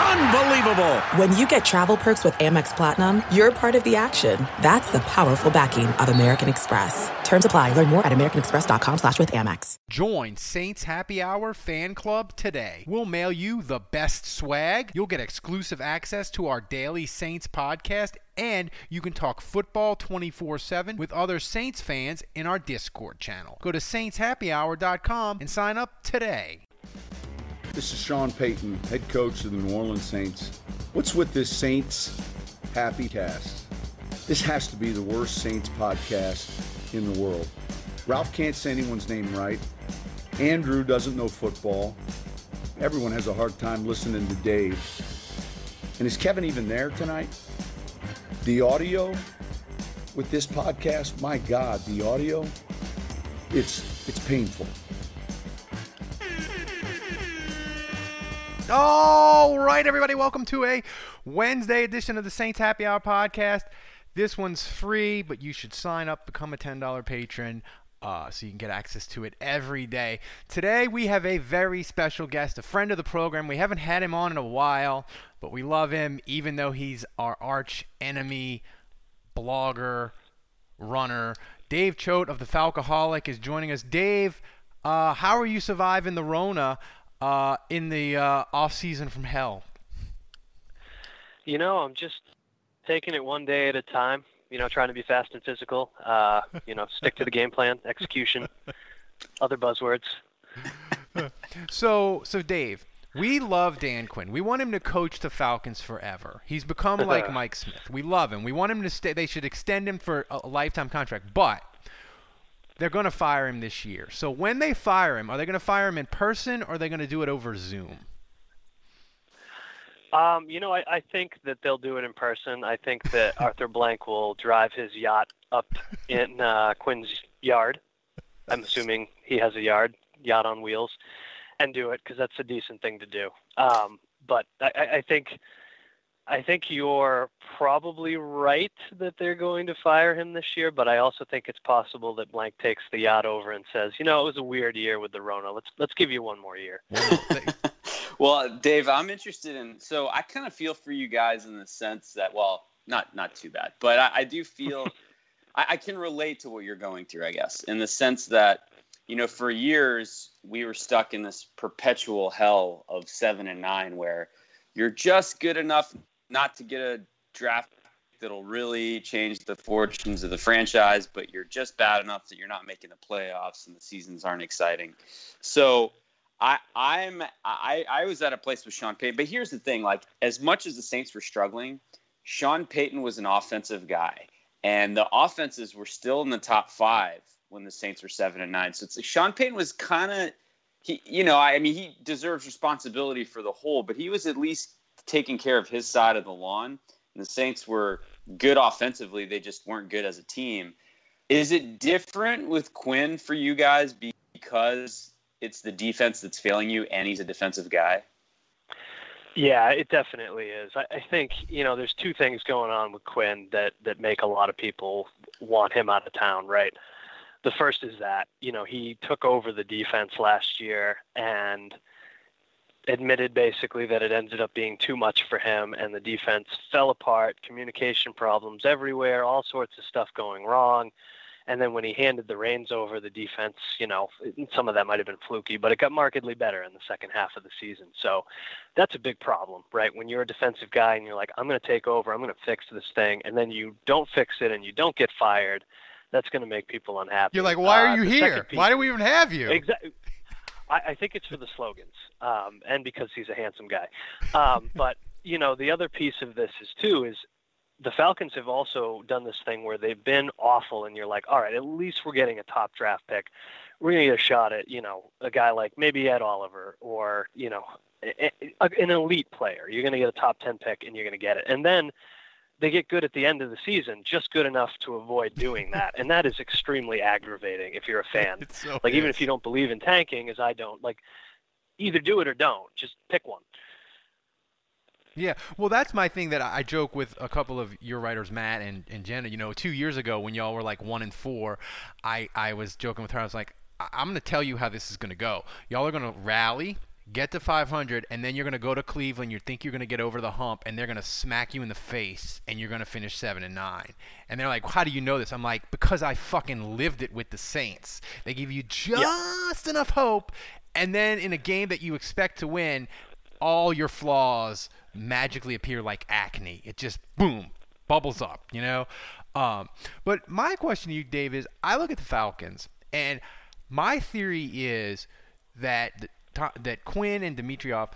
Unbelievable! When you get travel perks with Amex Platinum, you're part of the action. That's the powerful backing of American Express. Terms apply. Learn more at americanexpress.com slash with Amex. Join Saints Happy Hour Fan Club today. We'll mail you the best swag. You'll get exclusive access to our daily Saints podcast and you can talk football 24-7 with other Saints fans in our Discord channel. Go to saintshappyhour.com and sign up today. This is Sean Payton, head coach of the New Orleans Saints. What's with this Saints Happy Cast? This has to be the worst Saints podcast in the world. Ralph can't say anyone's name right. Andrew doesn't know football. Everyone has a hard time listening to Dave. And is Kevin even there tonight? The audio with this podcast, my God, the audio, it's it's painful. All right, everybody, welcome to a Wednesday edition of the Saints Happy Hour podcast. This one's free, but you should sign up, become a $10 patron. Uh, so you can get access to it every day. Today we have a very special guest, a friend of the program. We haven't had him on in a while, but we love him, even though he's our arch enemy, blogger, runner. Dave Choate of the Falcoholic is joining us. Dave, uh, how are you surviving the Rona? Uh, in the uh, off season from hell? You know, I'm just taking it one day at a time. You know, trying to be fast and physical. Uh, you know, stick to the game plan, execution, other buzzwords. so, so Dave, we love Dan Quinn. We want him to coach the Falcons forever. He's become like Mike Smith. We love him. We want him to stay. They should extend him for a lifetime contract. But they're going to fire him this year. So when they fire him, are they going to fire him in person or are they going to do it over Zoom? Um, you know, I, I think that they'll do it in person. I think that Arthur Blank will drive his yacht up in uh, Quinn's yard. I'm assuming he has a yard, yacht on wheels, and do it because that's a decent thing to do. Um, but I, I think I think you're probably right that they're going to fire him this year, but I also think it's possible that Blank takes the yacht over and says, "You know, it was a weird year with the Rona. Let's let's give you one more year." well, Dave, I'm interested in. So I kind of feel for you guys in the sense that, well, not not too bad, but I, I do feel I, I can relate to what you're going through. I guess in the sense that you know, for years we were stuck in this perpetual hell of seven and nine where you're just good enough not to get a draft that'll really change the fortunes of the franchise, but you're just bad enough that you're not making the playoffs and the seasons aren't exciting. So I I'm I, I was at a place with Sean Payton, but here's the thing: like as much as the Saints were struggling, Sean Payton was an offensive guy, and the offenses were still in the top five when the Saints were seven and nine. So it's like Sean Payton was kind of he, you know, I mean, he deserves responsibility for the whole, but he was at least taking care of his side of the lawn. And the Saints were good offensively, they just weren't good as a team. Is it different with Quinn for you guys because it's the defense that's failing you and he's a defensive guy? Yeah, it definitely is. I, I think you know there's two things going on with Quinn that that make a lot of people want him out of town, right? The first is that you know he took over the defense last year and admitted basically that it ended up being too much for him and the defense fell apart, communication problems everywhere, all sorts of stuff going wrong. And then when he handed the reins over, the defense, you know, some of that might have been fluky, but it got markedly better in the second half of the season. So that's a big problem, right? When you're a defensive guy and you're like, I'm going to take over, I'm going to fix this thing, and then you don't fix it and you don't get fired, that's going to make people unhappy. You're like, why are uh, you here? Piece, why do we even have you? Exactly. I, I think it's for the slogans, um, and because he's a handsome guy. Um, but you know, the other piece of this is too is the Falcons have also done this thing where they've been awful, and you're like, all right, at least we're getting a top draft pick. We're gonna get a shot at you know a guy like maybe Ed Oliver or you know an elite player. You're gonna get a top ten pick, and you're gonna get it, and then they get good at the end of the season, just good enough to avoid doing that, and that is extremely aggravating if you're a fan. So like even if you don't believe in tanking, as I don't, like either do it or don't. Just pick one. Yeah, well, that's my thing that I I joke with a couple of your writers, Matt and, and Jenna. You know, two years ago when y'all were like one and four, I, I was joking with her. I was like, I'm going to tell you how this is going to go. Y'all are going to rally, get to 500, and then you're going to go to Cleveland. You think you're going to get over the hump, and they're going to smack you in the face, and you're going to finish seven and nine. And they're like, How do you know this? I'm like, Because I fucking lived it with the Saints. They give you just enough hope, and then in a game that you expect to win, all your flaws magically appear like acne. It just boom bubbles up, you know. Um, but my question to you, Dave, is I look at the Falcons, and my theory is that that Quinn and Dimitroff,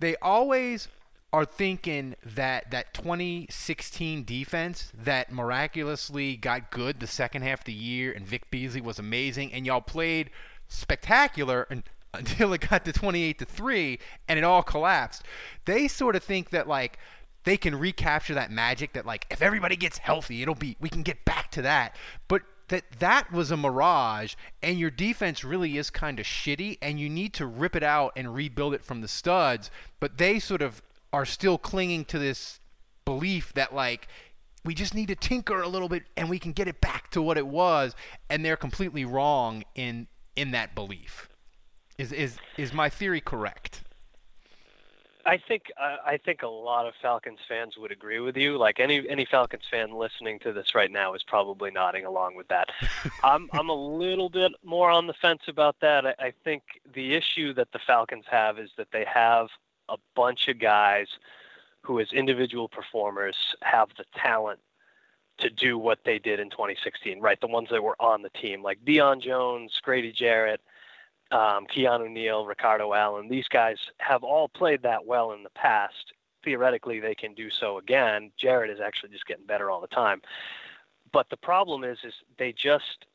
they always are thinking that that 2016 defense that miraculously got good the second half of the year and Vic Beasley was amazing and y'all played spectacular and until it got to 28 to 3 and it all collapsed. They sort of think that like they can recapture that magic that like if everybody gets healthy, it'll be we can get back to that. But that that was a mirage and your defense really is kind of shitty and you need to rip it out and rebuild it from the studs, but they sort of are still clinging to this belief that like we just need to tinker a little bit and we can get it back to what it was and they're completely wrong in in that belief. Is is is my theory correct? I think uh, I think a lot of Falcons fans would agree with you. Like any any Falcons fan listening to this right now is probably nodding along with that. I'm I'm a little bit more on the fence about that. I, I think the issue that the Falcons have is that they have a bunch of guys who, as individual performers, have the talent to do what they did in 2016. Right, the ones that were on the team, like Deion Jones, Grady Jarrett um, Keanu Neal, Ricardo Allen, these guys have all played that well in the past. Theoretically, they can do so again. Jarrett is actually just getting better all the time. But the problem is, is they just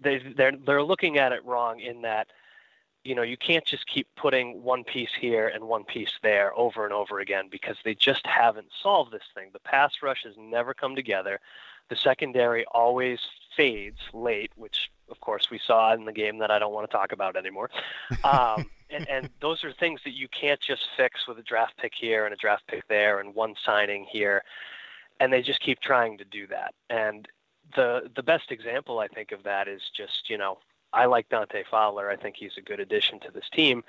they they're they're looking at it wrong in that you know you can't just keep putting one piece here and one piece there over and over again because they just haven't solved this thing. The pass rush has never come together. The secondary always fades late, which of course we saw in the game that I don't want to talk about anymore. Um, and, and those are things that you can't just fix with a draft pick here and a draft pick there and one signing here. And they just keep trying to do that. And the the best example I think of that is just, you know, I like Dante Fowler. I think he's a good addition to this team.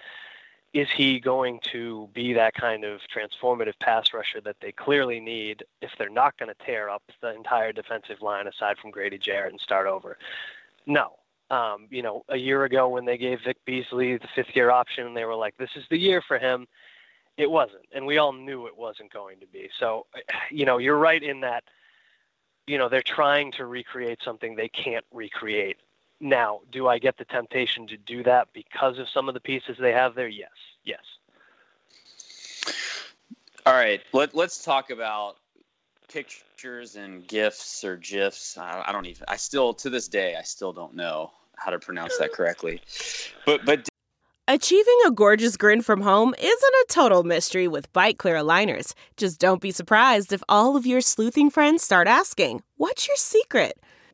Is he going to be that kind of transformative pass rusher that they clearly need if they're not going to tear up the entire defensive line aside from Grady Jarrett and start over? No. Um, you know, a year ago when they gave Vic Beasley the fifth year option and they were like, this is the year for him, it wasn't. And we all knew it wasn't going to be. So, you know, you're right in that, you know, they're trying to recreate something they can't recreate. Now, do I get the temptation to do that because of some of the pieces they have there? Yes. Yes. All right. Let, let's talk about pictures and gifs or gifs. I, I don't even. I still to this day I still don't know how to pronounce that correctly. But but Achieving a gorgeous grin from home isn't a total mystery with Byte Clear aligners. Just don't be surprised if all of your sleuthing friends start asking, "What's your secret?"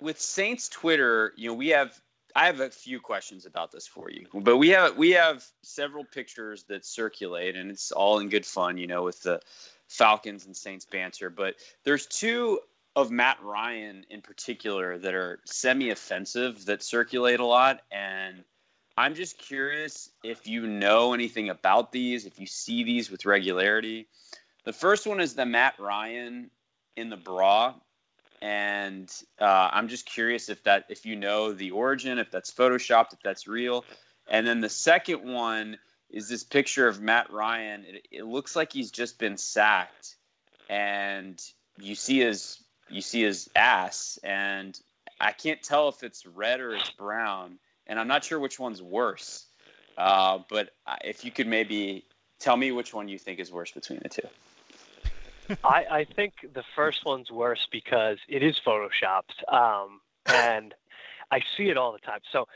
with Saints Twitter, you know, we have I have a few questions about this for you, but we have we have several pictures that circulate, and it's all in good fun, you know, with the Falcons and Saints banter. But there's two of Matt Ryan in particular that are semi-offensive that circulate a lot, and I'm just curious if you know anything about these, if you see these with regularity. The first one is the Matt Ryan in the bra, and uh, I'm just curious if that if you know the origin, if that's photoshopped, if that's real. And then the second one is this picture of Matt Ryan. It, it looks like he's just been sacked, and you see his you see his ass, and I can't tell if it's red or it's brown, and I'm not sure which one's worse. Uh, but if you could maybe tell me which one you think is worse between the two. I, I think the first one's worse because it is photoshopped, um, and I see it all the time. So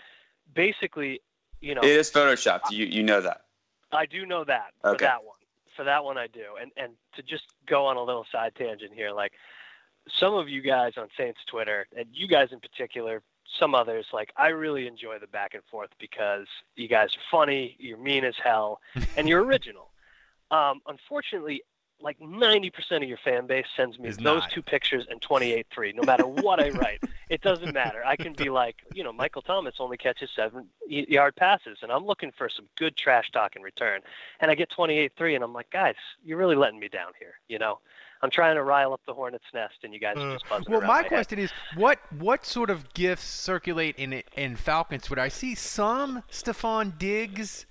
basically, you know, it is photoshopped. You you know that. I do know that okay. for that one. For that one, I do. And and to just go on a little side tangent here, like some of you guys on Saints Twitter, and you guys in particular, some others, like I really enjoy the back and forth because you guys are funny, you're mean as hell, and you're original. Um, unfortunately, like 90% of your fan base sends me Is those not. two pictures and 28-3, no matter what I write. It doesn't matter. I can be like, you know, Michael Thomas only catches seven yard passes, and I'm looking for some good trash talk in return. And I get 28-3, and I'm like, guys, you're really letting me down here, you know? I'm trying to rile up the hornet's nest, and you guys are just buzzing Uh, Well, my head. question is, what what sort of gifts circulate in in Falcons Would I see some Stefon Diggs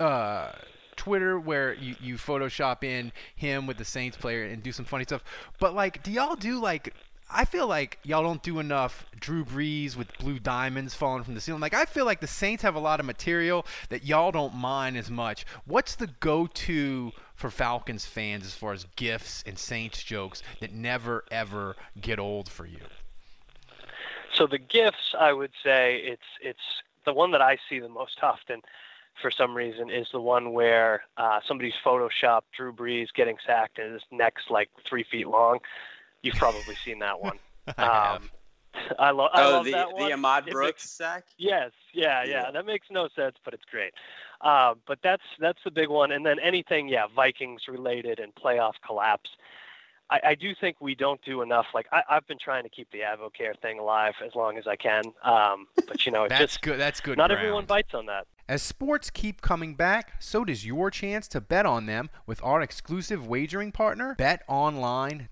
uh, Twitter where you, you Photoshop in him with the Saints player and do some funny stuff. But like, do y'all do like? I feel like y'all don't do enough Drew Brees with blue diamonds falling from the ceiling. Like I feel like the Saints have a lot of material that y'all don't mind as much. What's the go-to for Falcons fans as far as gifts and Saints jokes that never ever get old for you? So the gifts, I would say it's it's the one that I see the most often, for some reason, is the one where uh, somebody's photoshopped Drew Brees getting sacked and his neck's like three feet long. You've probably seen that one. I have. Um, I, lo- I oh, love the that one. the Ahmad It Brooks makes- sack. Yes, yeah, yeah, Yeah. That makes no sense, but it's great. Uh, but that's that's the big one. And then anything, yeah, Vikings related and playoff collapse. I, I do think we don't do enough. Like I, I've been trying to keep the AdvoCare thing alive as long as I can. Um, but you know, it That's just good. That's good. not ground. everyone bites on that. As sports keep coming back, so does your chance to bet on them with our exclusive wagering partner, betonline.ag.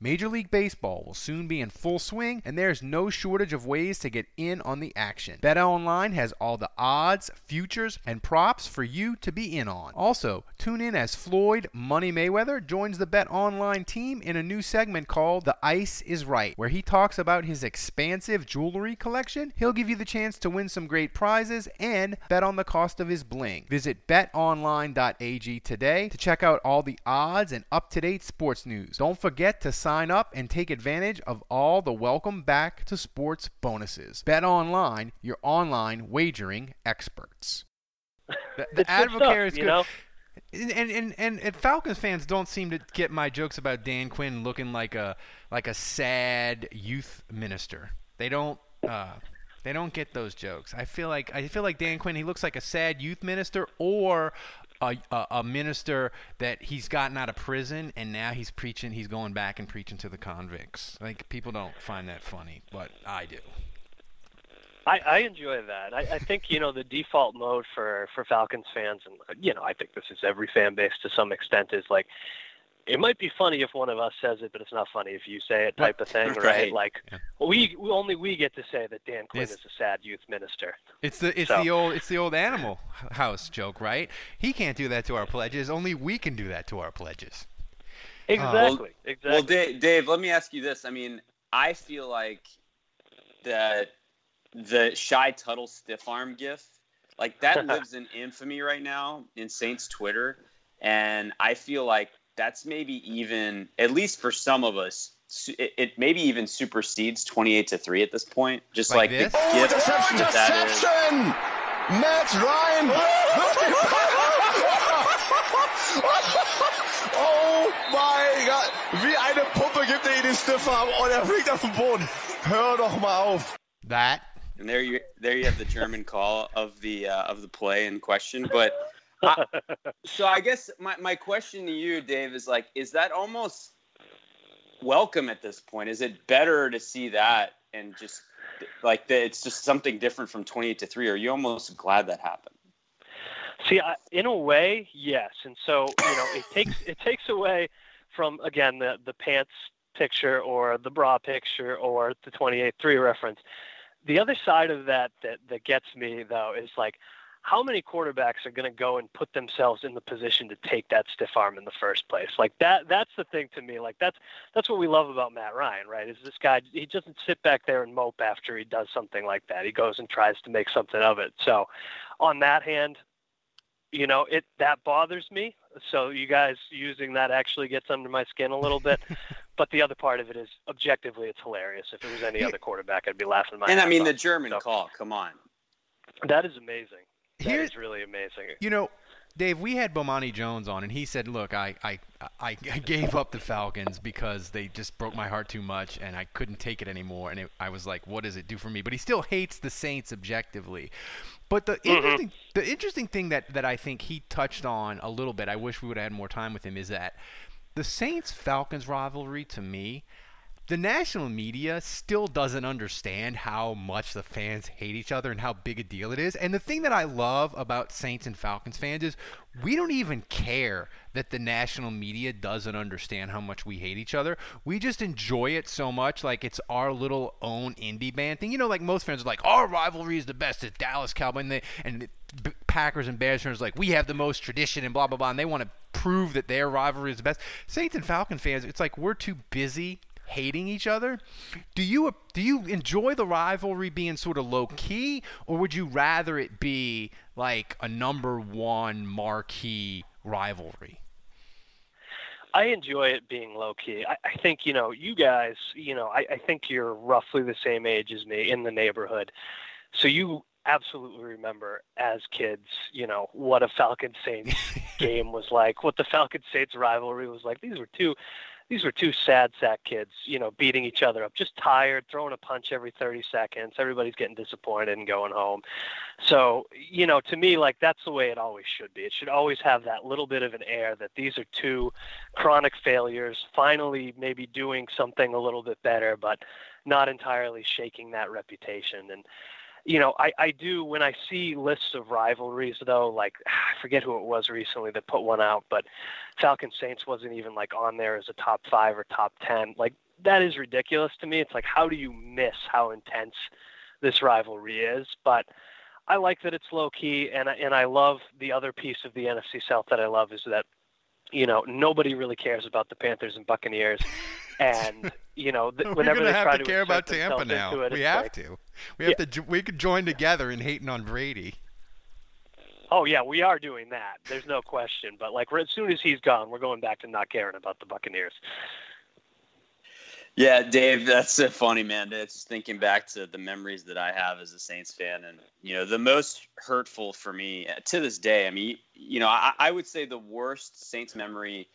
Major League Baseball will soon be in full swing, and there's no shortage of ways to get in on the action. BetOnline has all the odds, futures, and props for you to be in on. Also, tune in as Floyd Money Mayweather joins the BetOnline team in a new segment called The Ice is Right, where he talks about his expansive jewelry collection. He'll give you the chance to win some great prizes and bet on the cost of his bling. Visit betonline.ag today to check out all the odds and up-to-date sports news. Don't forget to sign up and take advantage of all the welcome back to sports bonuses. BetOnline, your online wagering experts. The, the good is you good. know? And, and, and, and, and Falcons fans don't seem to get my jokes about Dan Quinn looking like a like a sad youth minister. They don't uh, they don't get those jokes. I feel like I feel like Dan Quinn he looks like a sad youth minister or a, a, a minister that he's gotten out of prison and now he's preaching he's going back and preaching to the convicts. Like people don't find that funny, but I do. I, I enjoy that. I, I think you know the default mode for for Falcons fans, and you know I think this is every fan base to some extent is like it might be funny if one of us says it, but it's not funny if you say it, type of thing, right? Right. Like Yeah. we we- only we get to say that Dan Quinn It's- is a sad youth minister. It's the it's So- the old it's the old animal house joke, right? He can't do that to our pledges. Only we can do that to our pledges. Exactly. Um, exactly. Well, Dave, Dave, let me ask you this. I mean, I feel like that the Shy Tuttle stiff arm gif, like that lives in infamy right now in Saints Twitter, and I feel like that's maybe even at least for some of us. It, it maybe even supersedes twenty-eight to three at this point. Just Like like, this? the Oh, gif that is. Matt Ryan. oh mein Gott. Wie eine Puppe gibt er ihn den Stiffarm und er fliegt auf den Boden. Hör doch mal auf. That And there you there you have the German call of the uh, of the play in question. But So I guess my, my question to you, Dave, is like, is that almost welcome at this point? Is it better to see that and just like the, it's just something different from 28 to 3 or are you almost glad that happened? See, I, in a way, yes. And so, you know, it takes it takes away from again the the pants picture or the bra picture or the 28-3 reference. The other side of that that that gets me though is like how many quarterbacks are going to go and put themselves in the position to take that stiff arm in the first place? Like that that's the thing to me. Like that's that's what we love about Matt Ryan, right? Is this guy he doesn't sit back there and mope after he does something like that. He goes and tries to make something of it. So on that hand, you know, it that bothers me. So you guys using that actually gets under my skin a little bit. but the other part of it is objectively it's hilarious. If it was any other quarterback, I'd be laughing my And I mean off. the German So call, come on. that is amazing. That Here- is really amazing. You know, Dave, we had Bomani Jones on, and he said, "Look, I, I, I, I gave up the Falcons because they just broke my heart too much, and I couldn't take it anymore." And it, I was like, "What does it do for me?" But he still hates the Saints objectively. But the mm-hmm. interesting, the interesting thing that that I think he touched on a little bit, I wish we would have had more time with him, is that the Saints Falcons rivalry to me the national media still doesn't understand how much the fans hate each other and how big a deal it is. And the thing that I love about Saints and Falcons fans is we don't even care that the national media doesn't understand how much we hate each other. We just enjoy it so much like it's our little own indie band thing. You know, like most fans are like, our rivalry is the best. It's Dallas Cowboys and, they, and Packers and Bears fans like, we have the most tradition and blah, blah, blah. And they want to prove that their rivalry is the best. Saints and Falcon fans, it's like we're too busy hating each other. Do you do you enjoy the rivalry being sort of low key, or would you rather it be like a number one marquee rivalry? I enjoy it being low key. I, I think, you know, you guys, you know, I, I think you're roughly the same age as me in the neighborhood. So you absolutely remember as kids, you know, what a Falcon Saints game was like, what the Falcon Saints rivalry was like. These were two these were two sad sack kids, you know, beating each other up, just tired, throwing a punch every 30 seconds. Everybody's getting disappointed and going home. So, you know, to me, like that's the way it always should be. It should always have that little bit of an air that these are two chronic failures, finally maybe doing something a little bit better, but not entirely shaking that reputation. And, you know, I, I do when I see lists of rivalries though, like I forget who it was recently that put one out, but Falcon Saints wasn't even like on there as a top five or top ten. Like that is ridiculous to me. It's like how do you miss how intense this rivalry is? But I like that it's low key, and and I love the other piece of the NFC South that I love is that you know nobody really cares about the Panthers and Buccaneers, and you know th- We're whenever gonna they have try to to care about Tampa now. it, we have like, to. We have to. We could join together in hating on Brady. Oh yeah, we are doing that. There's no question. But like as soon as he's gone, we're going back to not caring about the Buccaneers. Yeah, Dave, that's so funny, man. It's just thinking back to the memories that I have as a Saints fan, and you know, the most hurtful for me uh, to this day. I mean, you know, I, I would say the worst Saints memory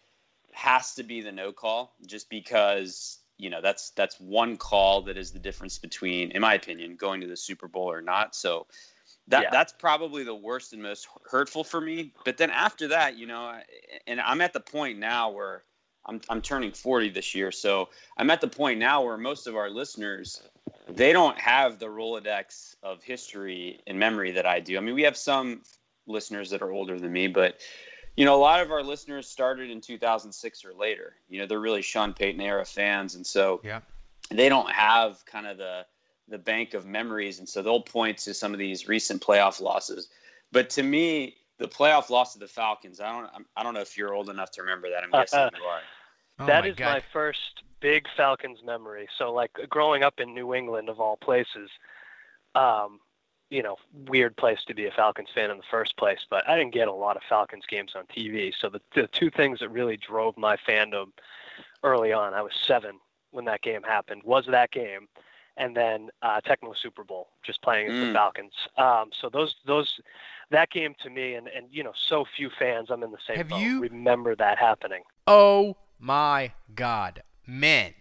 has to be the no call, just because you know that's that's one call that is the difference between, in my opinion, going to the Super Bowl or not. So that Yeah. that's probably the worst and most hurtful for me. But then after that, you know, and I'm at the point now where I'm I'm turning 40 this year, so I'm at the point now where most of our listeners they don't have the Rolodex of history and memory that I do. I mean, we have some listeners that are older than me, but you know, a lot of our listeners started in 2006 or later. You know, they're really Sean Payton era fans, and so Yeah. they don't have kind of the the bank of memories, and so they'll point to some of these recent playoff losses. But to me, the playoff loss to the Falcons, I don't, I don't know if you're old enough to remember that. I'm Uh, guessing uh, you are. Oh That my is God. my first big Falcons memory. So like growing up in New England of all places, um, you know, weird place to be a Falcons fan in the first place, but I didn't get a lot of Falcons games on TV. So the, the two things that really drove my fandom early on, I was seven when that game happened, was that game, and then uh, Tecmo Super Bowl, just playing as the Mm. Falcons. Um, so those those that game to me, and and you know, so few fans, I'm in the same Have boat, you- remember that happening. Oh my God. Men,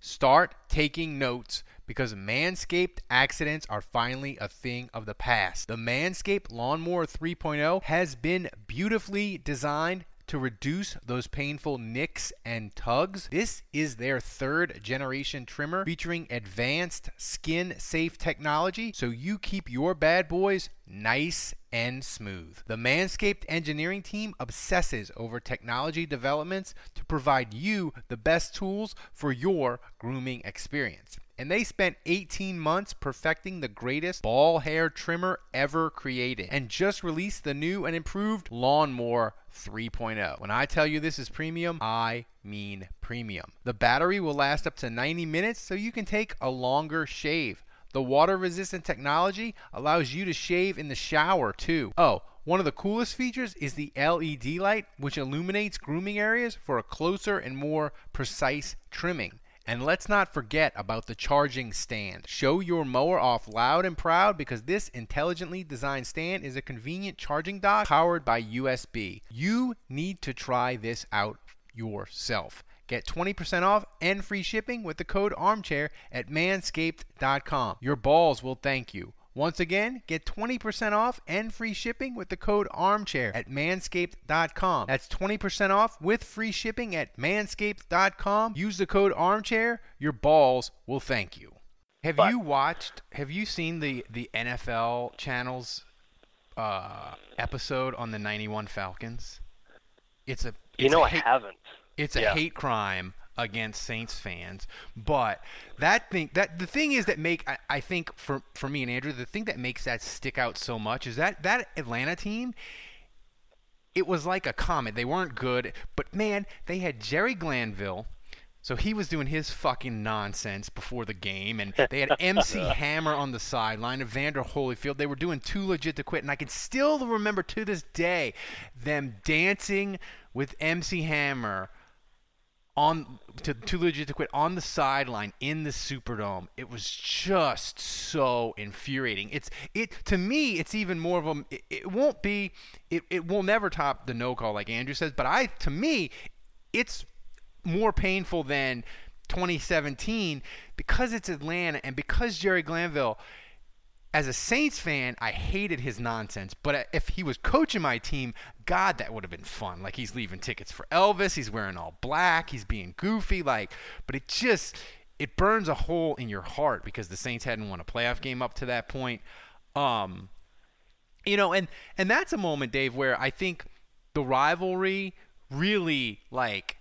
start taking notes because Manscaped accidents are finally a thing of the past. The Manscaped Lawnmower 3.0 has been beautifully designed to reduce those painful nicks and tugs. This is their third generation trimmer featuring advanced skin safe technology so you keep your bad boys nice and smooth. The Manscaped engineering team obsesses over technology developments to provide you the best tools for your grooming experience. And they spent 18 months perfecting the greatest ball hair trimmer ever created and just released the new and improved Lawnmower 3.0. When I tell you this is premium, I mean premium. The battery will last up to 90 minutes so you can take a longer shave. The water resistant technology allows you to shave in the shower too. Oh, one of the coolest features is the LED light, which illuminates grooming areas for a closer and more precise trimming. And let's not forget about the charging stand. Show your mower off loud and proud because this intelligently designed stand is a convenient charging dock powered by USB. You need to try this out yourself. Get 20% off and free shipping with the code armchair at manscaped.com. Your balls will thank you. Once again, get 20% off and free shipping with the code armchair at manscaped.com. That's 20% off with free shipping at manscaped.com. Use the code armchair. Your balls will thank you. Have But- you watched, have you seen the, the NFL channel's uh, episode on the 91 Falcons? It's a You know a I hate- haven't. it's a Yeah. hate crime against Saints fans. But that thing that the thing is that make I, I think for for me and Andrew, the thing that makes that stick out so much is that that Atlanta team it was like a comet. They weren't good, but man, they had Jerry Glanville. So he was doing his fucking nonsense before the game, and they had MC Hammer on the sideline, Evander Holyfield. They were doing too legit to quit, and I can still remember to this day them dancing with MC Hammer on to too legit to quit on the sideline in the Superdome. It was just so infuriating. It's it to me. It's even more of a. It, it won't be. It, it will never top the no call like Andrew says. But I to me, it's more painful than 2017 because it's Atlanta and because Jerry Glanville as a Saints fan, I hated his nonsense. But if he was coaching my team, God, that would have been fun. Like he's leaving tickets for Elvis, he's wearing all black, he's being goofy. Like, but it just it burns a hole in your heart because the Saints hadn't won a playoff game up to that point. Um, you know, and and that's a moment, Dave, where I think the rivalry really like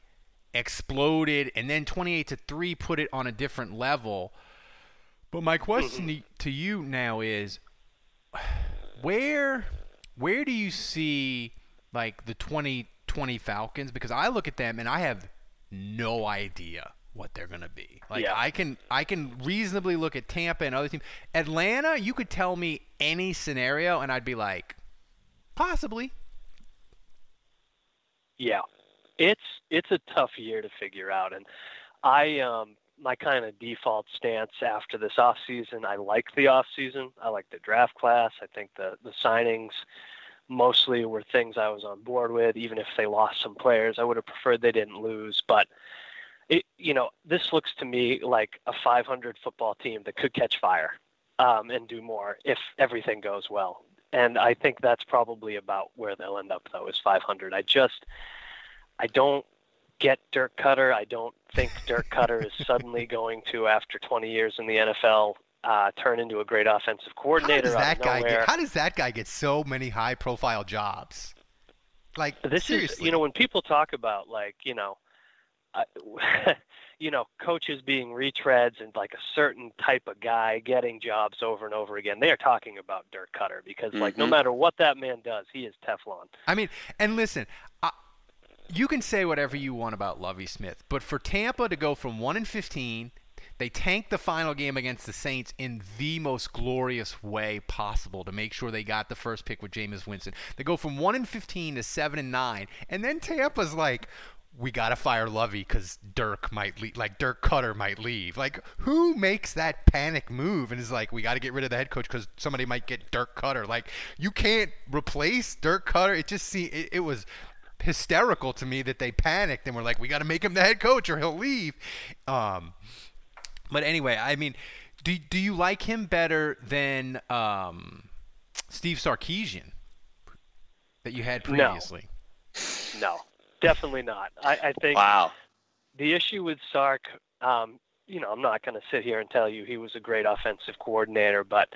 exploded, and then 28 to three put it on a different level. But my question to- to you now is where where do you see like the 2020 Falcons because I look at them and I have no idea what they're going to be. Like Yeah. I can I can reasonably look at Tampa and other teams. Atlanta, you could tell me any scenario and I'd be like possibly. Yeah, it's it's a tough year to figure out, and I um my kind of default stance after this off season, I like the off season. I like the draft class. I think the the signings mostly were things I was on board with, even if they lost some players. I would have preferred they didn't lose, but it you know this looks to me like a 500 football team that could catch fire um, and do more if everything goes well. And I think that's probably about where they'll end up, though, is 500. I just, I don't get Dirk Koetter. I don't think Dirk Koetter is suddenly going to, after 20 years in the NFL, uh, turn into a great offensive How coordinator does that guy nowhere. get how does that guy get so many high profile jobs? Like this seriously. is you know when people talk about like you know uh, you know coaches being retreads and like a certain type of guy getting jobs over and over again they are talking about Dirk Koetter because like no Mhm. matter what that man does he is Teflon I mean, and listen, I, you can say whatever you want about Lovie Smith, but for Tampa to go from one and fifteen, they tanked the final game against the Saints in the most glorious way possible to make sure they got the first pick with Jameis Winston. They go from one and fifteen to seven and nine, and then Tampa's like. We gotta fire Lovie because Dirk might leave. Like Dirk Koetter might leave. Like who makes that panic move and is like, we gotta get rid of the head coach because somebody might get Dirk Koetter. Like you can't replace Dirk Koetter. It just see it, it was hysterical to me that they panicked and were like, we got to make him the head coach or he'll leave. Um, but anyway, I mean, do do you like him better than um, Steve Sarkisian that you had No. previously? no definitely not. I, I think wow. the issue with Sark, um, you know, I'm not going to sit here and tell you he was a great offensive coordinator, but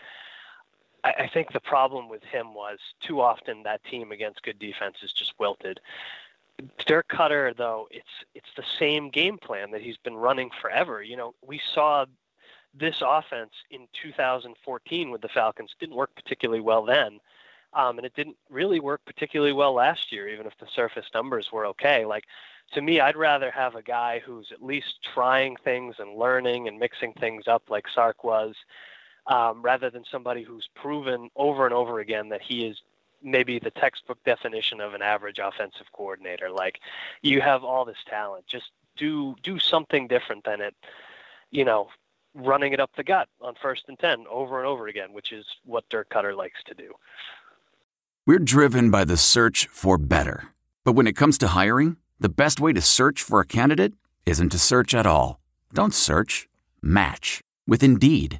I, I think the problem with him was too often that team against good defenses just wilted. Dirk Koetter, though, it's it's the same game plan that he's been running forever. You know, we saw this offense in 2014 with the Falcons didn't work particularly well then, um, and it didn't really work particularly well last year, even if the surface numbers were okay. Like to me, I'd rather have a guy who's at least trying things and learning and mixing things up like Sark was, um, rather than somebody who's proven over and over again that he is maybe the textbook definition of an average offensive coordinator. Like you have all this talent, just do do something different than it, you know, running it up the gut on first and ten over and over again, which is what Dirk Koetter likes to do. We're driven by the search for better. But when it comes to hiring, the best way to search for a candidate isn't to search at all. Don't search, match with Indeed.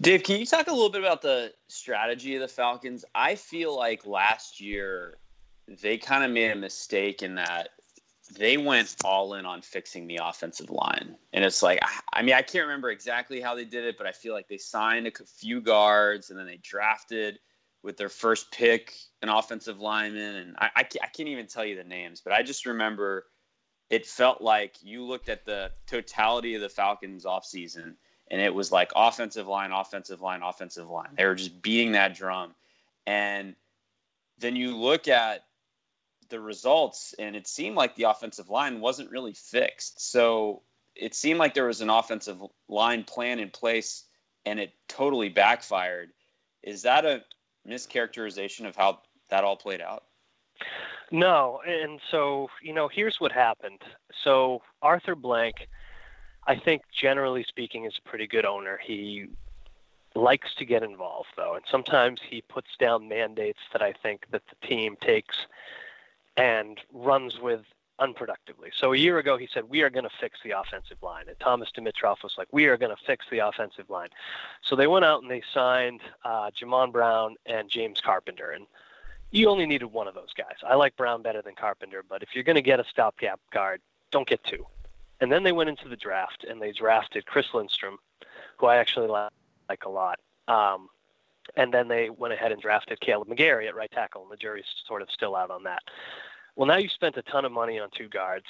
Dave, can you talk a little bit about the strategy of the Falcons? I feel like last year they kind of made a mistake in that they went all in on fixing the offensive line. And it's like, I mean, I can't remember exactly how they did it, but I feel like they signed a few guards and then they drafted with their first pick an offensive lineman. And I, I, can't even tell you the names, but I just remember it felt like you looked at the totality of the Falcons offseason and it was like offensive line, offensive line, offensive line. They were just beating that drum. And then you look at the results, and it seemed like the offensive line wasn't really fixed. So it seemed like there was an offensive line plan in place, and it totally backfired. Is that a mischaracterization of how that all played out? No, and so you know, here's what happened. So Arthur Blank I think generally speaking is a pretty good owner. He likes to get involved though, and sometimes he puts down mandates that I think that the team takes and runs with unproductively. So a year ago, he said, We are going to fix the offensive line. And Thomas Dimitroff was like, We are going to fix the offensive line. So they went out and they signed uh, Jamon Brown and James Carpenter. And you only needed one of those guys. I like Brown better than Carpenter, but if you're going to get a stopgap guard, don't get two. And then they went into the draft and they drafted Chris Lindstrom, who I actually like a lot. Um, and then they went ahead and drafted Kaleb McGary at right tackle, and the jury's sort of still out on that. Well, now you spent a ton of money on two guards,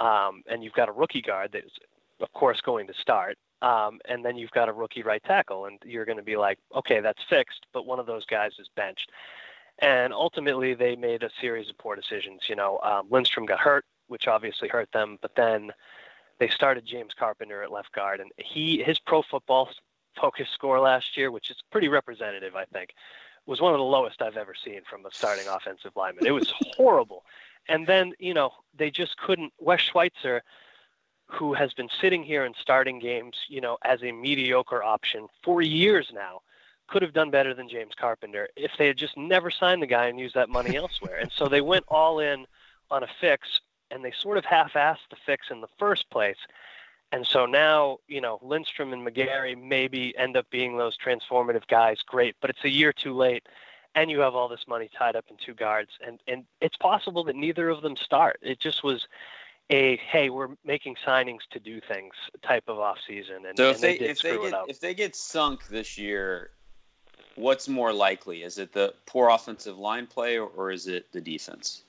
um, and you've got a rookie guard that is, of course, going to start, um, and then you've got a rookie right tackle, and you're going to be like, okay, that's fixed, but one of those guys is benched. And ultimately, they made a series of poor decisions. You know, um, Lindstrom got hurt, which obviously hurt them, but then they started James Carpenter at left guard, and he his Pro Football Focus score last year, which is pretty representative, I think, was one of the lowest I've ever seen from a starting offensive lineman. It was horrible. And then, you know, they just couldn't. Wes Schweitzer, who has been sitting here and starting games, you know, as a mediocre option for years now, could have done better than James Carpenter if they had just never signed the guy and used that money elsewhere. and so they went all in on a fix, and they sort of half-assed the fix in the first place. And so now, you know, Lindstrom and McGary maybe end up being those transformative guys. Great, but it's a year too late and you have all this money tied up in two guards, and and it's possible that neither of them start. It just was a hey, we're making signings to do things type of off season, and so if and they, they if they get if they get sunk this year, what's more likely? Is it the poor offensive line play, or is it the defense?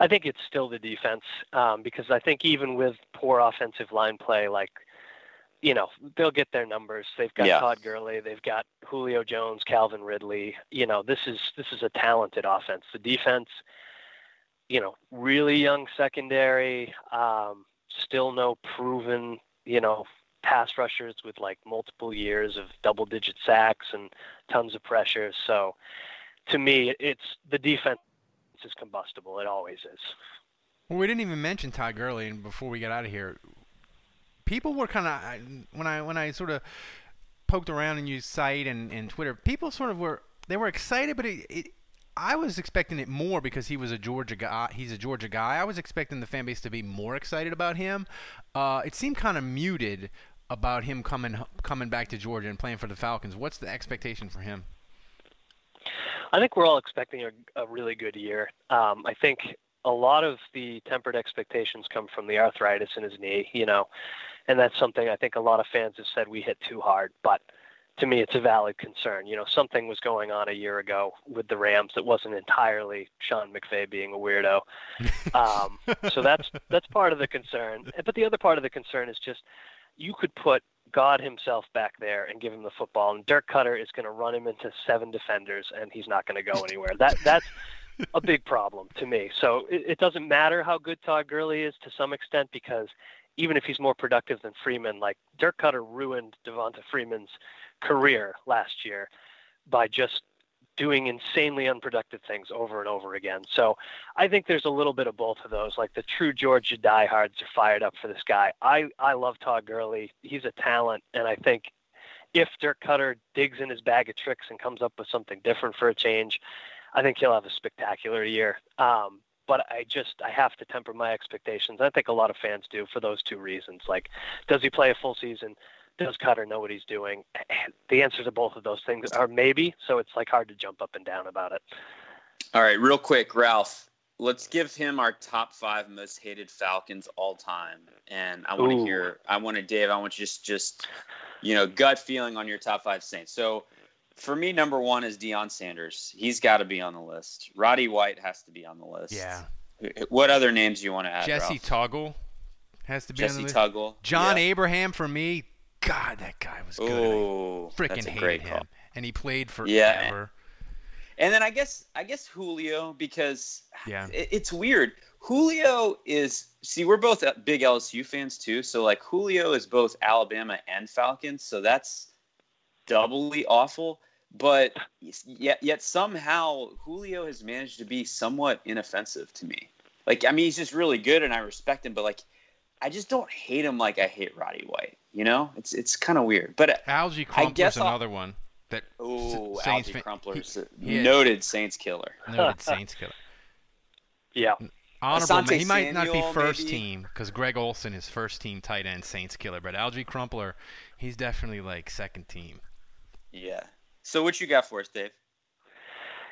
I think it's still the defense um, because I think even with poor offensive line play, like you know, they'll get their numbers. They've got yeah. Todd Gurley, they've got Julio Jones, Calvin Ridley. You know, this is this is a talented offense. The defense, you know, really young secondary, um, still no proven, you know, pass rushers with like multiple years of double digit sacks and tons of pressure. So to me, it's the defense is combustible. It always is. Well, we didn't even mention Todd Gurley, and before we get out of here, people were kind of when I when I sort of poked around and used site and, and Twitter, people sort of were they were excited, but it, it I was expecting it more because he was a Georgia guy. He's a Georgia guy. I was expecting the fan base to be more excited about him. Uh, it seemed kind of muted about him coming coming back to Georgia and playing for the Falcons. What's the expectation for him? I think we're all expecting a, a really good year. Um, I think a lot of the tempered expectations come from the arthritis in his knee. You know, and that's something I think a lot of fans have said we hit too hard. But to me, it's a valid concern. You know, something was going on a year ago with the Rams that wasn't entirely Sean McVay being a weirdo. Um, so that's that's part of the concern. But the other part of the concern is just you could put God himself back there and give him the football, and Dirk Koetter is going to run him into seven defenders, and he's not going to go anywhere. That that's a big problem to me. So it, it doesn't matter how good Todd Gurley is to some extent because even if he's more productive than Freeman, like Dirk Koetter ruined Devonta Freeman's career last year by just doing insanely unproductive things over and over again. So I think there's a little bit of both of those. Like the true Georgia diehards are fired up for this guy. I, I love Todd Gurley. He's a talent, and I think if Dirk Koetter digs in his bag of tricks and comes up with something different for a change, I think he'll have a spectacular year. Um, but I just I have to temper my expectations. I think a lot of fans do for those two reasons. Like, does he play a full season? Does Koetter know what he's doing? The answer to both of those things are maybe. So it's like hard to jump up and down about it. All right, real quick, Ralph. Let's give him our top five most hated Falcons all time, and I want to hear. I want to, Dave. I want you just just you know gut feeling on your top five Saints. So for me, number one is Deion Sanders. He's got to be on the list. Roddy White has to be on the list. Yeah. What other names do you want to add? Jesse Ralph? Tuggle has to be Jesse on the list. Jesse Tuggle. John yeah. Abraham for me. God, that guy was good. Ooh, freaking hated him, and he played forever. Yeah. And then I guess I guess Julio because Yeah. it, it's weird. Julio is see we're both uh, big LSU fans too, so like Julio is both Alabama and Falcons, so that's doubly awful. But yet yet somehow Julio has managed to be somewhat inoffensive to me. Like I mean he's just really good and I respect him, but like I just don't hate him like I hate Roddy White. You know, it's it's kind of weird. But Alge I Crumpler's guess I'll- another one that Oh, Saints Alge fan- Crumpler's he- he- noted Saints killer. noted Saints killer. Yeah. Honorable. Asante. He might not be first maybe? team because Greg Olsen is first team tight end Saints killer, but Alge Crumpler, he's definitely like second team. Yeah. So what you got for us, Dave?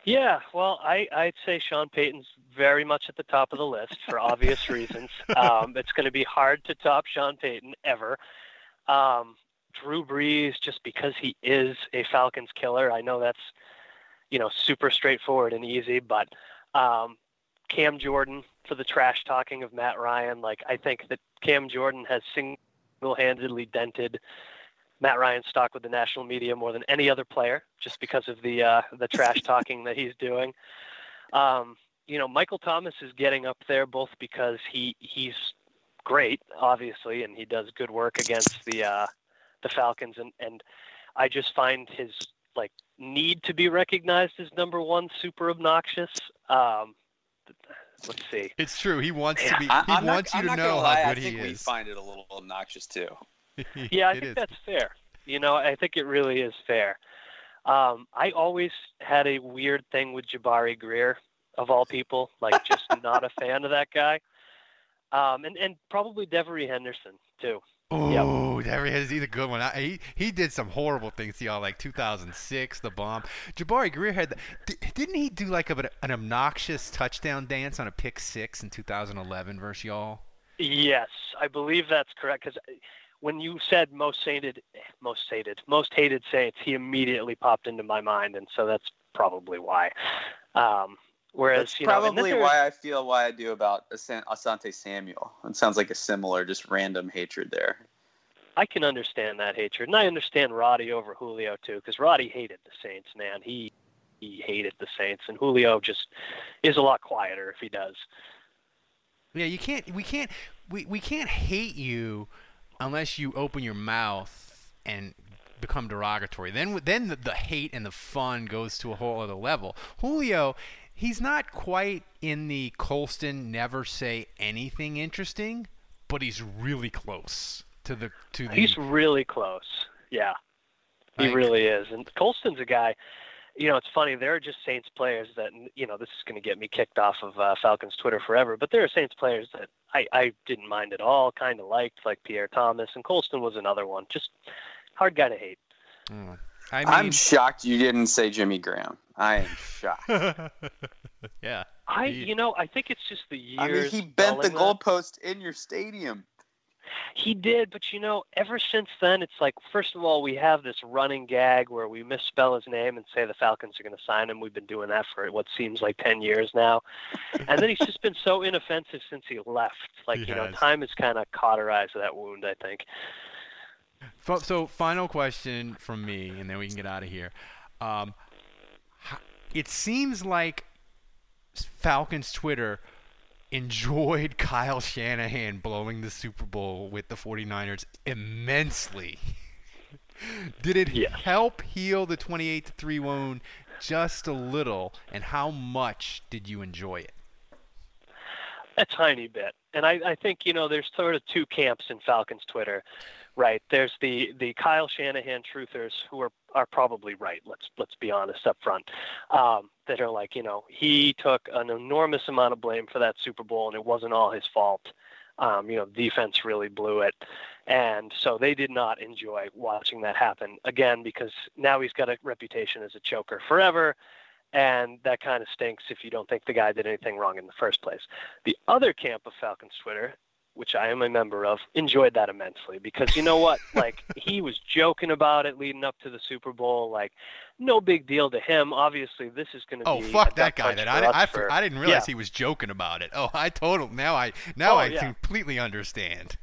Yeah, well, I, I'd say Sean Payton's very much at the top of the list for obvious reasons. Um, it's going to be hard to top Sean Payton ever. Um, Drew Brees, just because he is a Falcons killer, I know that's you know super straightforward and easy, but um, Cam Jordan for the trash talking of Matt Ryan, like I think that Cam Jordan has single-handedly dented Matt Ryan's stock with the national media more than any other player, just because of the uh, the trash talking that he's doing. Um, you know, Michael Thomas is getting up there both because he he's great, obviously, and he does good work against the uh, the Falcons, and and I just find his like need to be recognized as number one super obnoxious. Um, let's see. It's true. He wants to be. He I, I'm wants not, you I'm to not know gonna lie, how I good think he we is. find it a little obnoxious too. Yeah, I think is. that's fair. You know, I think it really is fair. Um, I always had a weird thing with Jabari Greer, of all people, like just not a fan of that guy. Um, and, and probably Devery Henderson, too. Oh, there he is. He's a good one. I, he he did some horrible things to y'all, like 2006, the bomb. Jabari Greer had, the, didn't he do like a, an obnoxious touchdown dance on a pick six in 2011 versus y'all? Yes, I believe that's correct. Because when you said most sainted, most sated, most hated Saints, he immediately popped into my mind, and so that's probably why. Um, whereas, That's you know, probably why I feel why I do about Asante Samuel. It sounds like a similar, just random hatred there. I can understand that hatred, and I understand Roddy over Julio too, because Roddy hated the Saints. Man, he he hated the Saints, and Julio just is a lot quieter if he does. Yeah, you can't. We can't. We, we can't hate you unless you open your mouth and become derogatory. Then then the, the hate and the fun goes to a whole other level. Julio, he's not quite in the Colston never say anything interesting, but he's really close to the to the. He's really close. Yeah, he Like- really is. And Colston's a guy. You know, it's funny. There are just Saints players that you know. This is going to get me kicked off of uh, Falcons Twitter forever. But there are Saints players that I, I didn't mind at all. Kind of liked, like Pierre Thomas, and Colston was another one. Just hard guy to hate. Mm. I I'm mean, shocked you didn't say Jimmy Graham. I am shocked. yeah. I, He- you know, I think it's just the years. I mean, he bent the spelling that. goalpost in your stadium. He did, but you know, ever since then, it's like first of all, we have this running gag where we misspell his name and say the Falcons are going to sign him. We've been doing that for what seems like ten years now, and then he's just been so inoffensive since he left. Like He you know, has. time has kind of cauterized that wound. I think. F- So, final question from me, and then we can get out of here. Um, it seems like Falcons Twitter enjoyed Kyle Shanahan blowing the Super Bowl with the 49ers immensely. Did it Yes. help heal the 28 to 3 wound just a little, and how much did you enjoy it? A tiny bit. And I, I think, you know, there's sort of two camps in Falcons Twitter, right? There's the, the Kyle Shanahan truthers who are, are probably right, let's let's be honest up front. Um, that are like, you know, he took an enormous amount of blame for that Super Bowl and it wasn't all his fault. Um, you know, defense really blew it. And so they did not enjoy watching that happen again because now he's got a reputation as a choker forever and that kind of stinks if you don't think the guy did anything wrong in the first place. The other camp of Falcons Twitter, which I am a member of, enjoyed that immensely because you know what? Like he was joking about it leading up to the Super Bowl. Like no big deal to him. Obviously, this is going to Oh be Oh fuck that guy! Then I, I, for- I didn't realize yeah. he was joking about it. Oh, I total now I now Oh, I yeah. completely understand.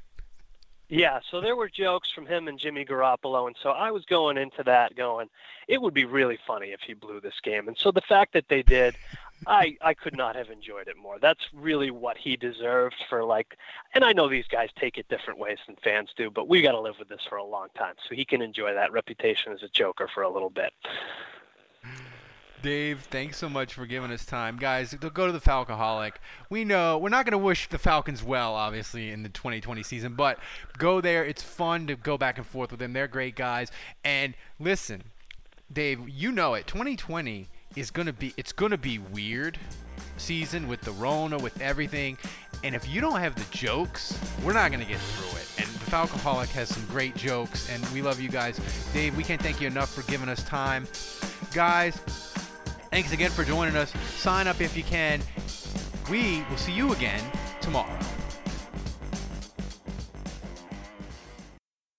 Yeah, so there were jokes from him and Jimmy Garoppolo, and so I was going into that going, it would be really funny if he blew this game. And so the fact that they did, I I could not have enjoyed it more. That's really what he deserved for like, and I know these guys take it different ways than fans do, but we got to live with this for a long time, so he can enjoy that reputation as a joker for a little bit. Dave, thanks so much for giving us time. Guys, go to the Falcoholic. We know we're not going to wish the Falcons well, obviously, in the 2020 season, but go there. It's fun to go back and forth with them. They're great guys. And listen, Dave, you know it. 2020 is going to be it's going to be weird season with the Rona, with everything. And if you don't have the jokes, we're not going to get through it. And the Falcoholic has some great jokes, and we love you guys. Dave, we can't thank you enough for giving us time. Guys, thanks again for joining us. Sign up if you can. We will see you again tomorrow.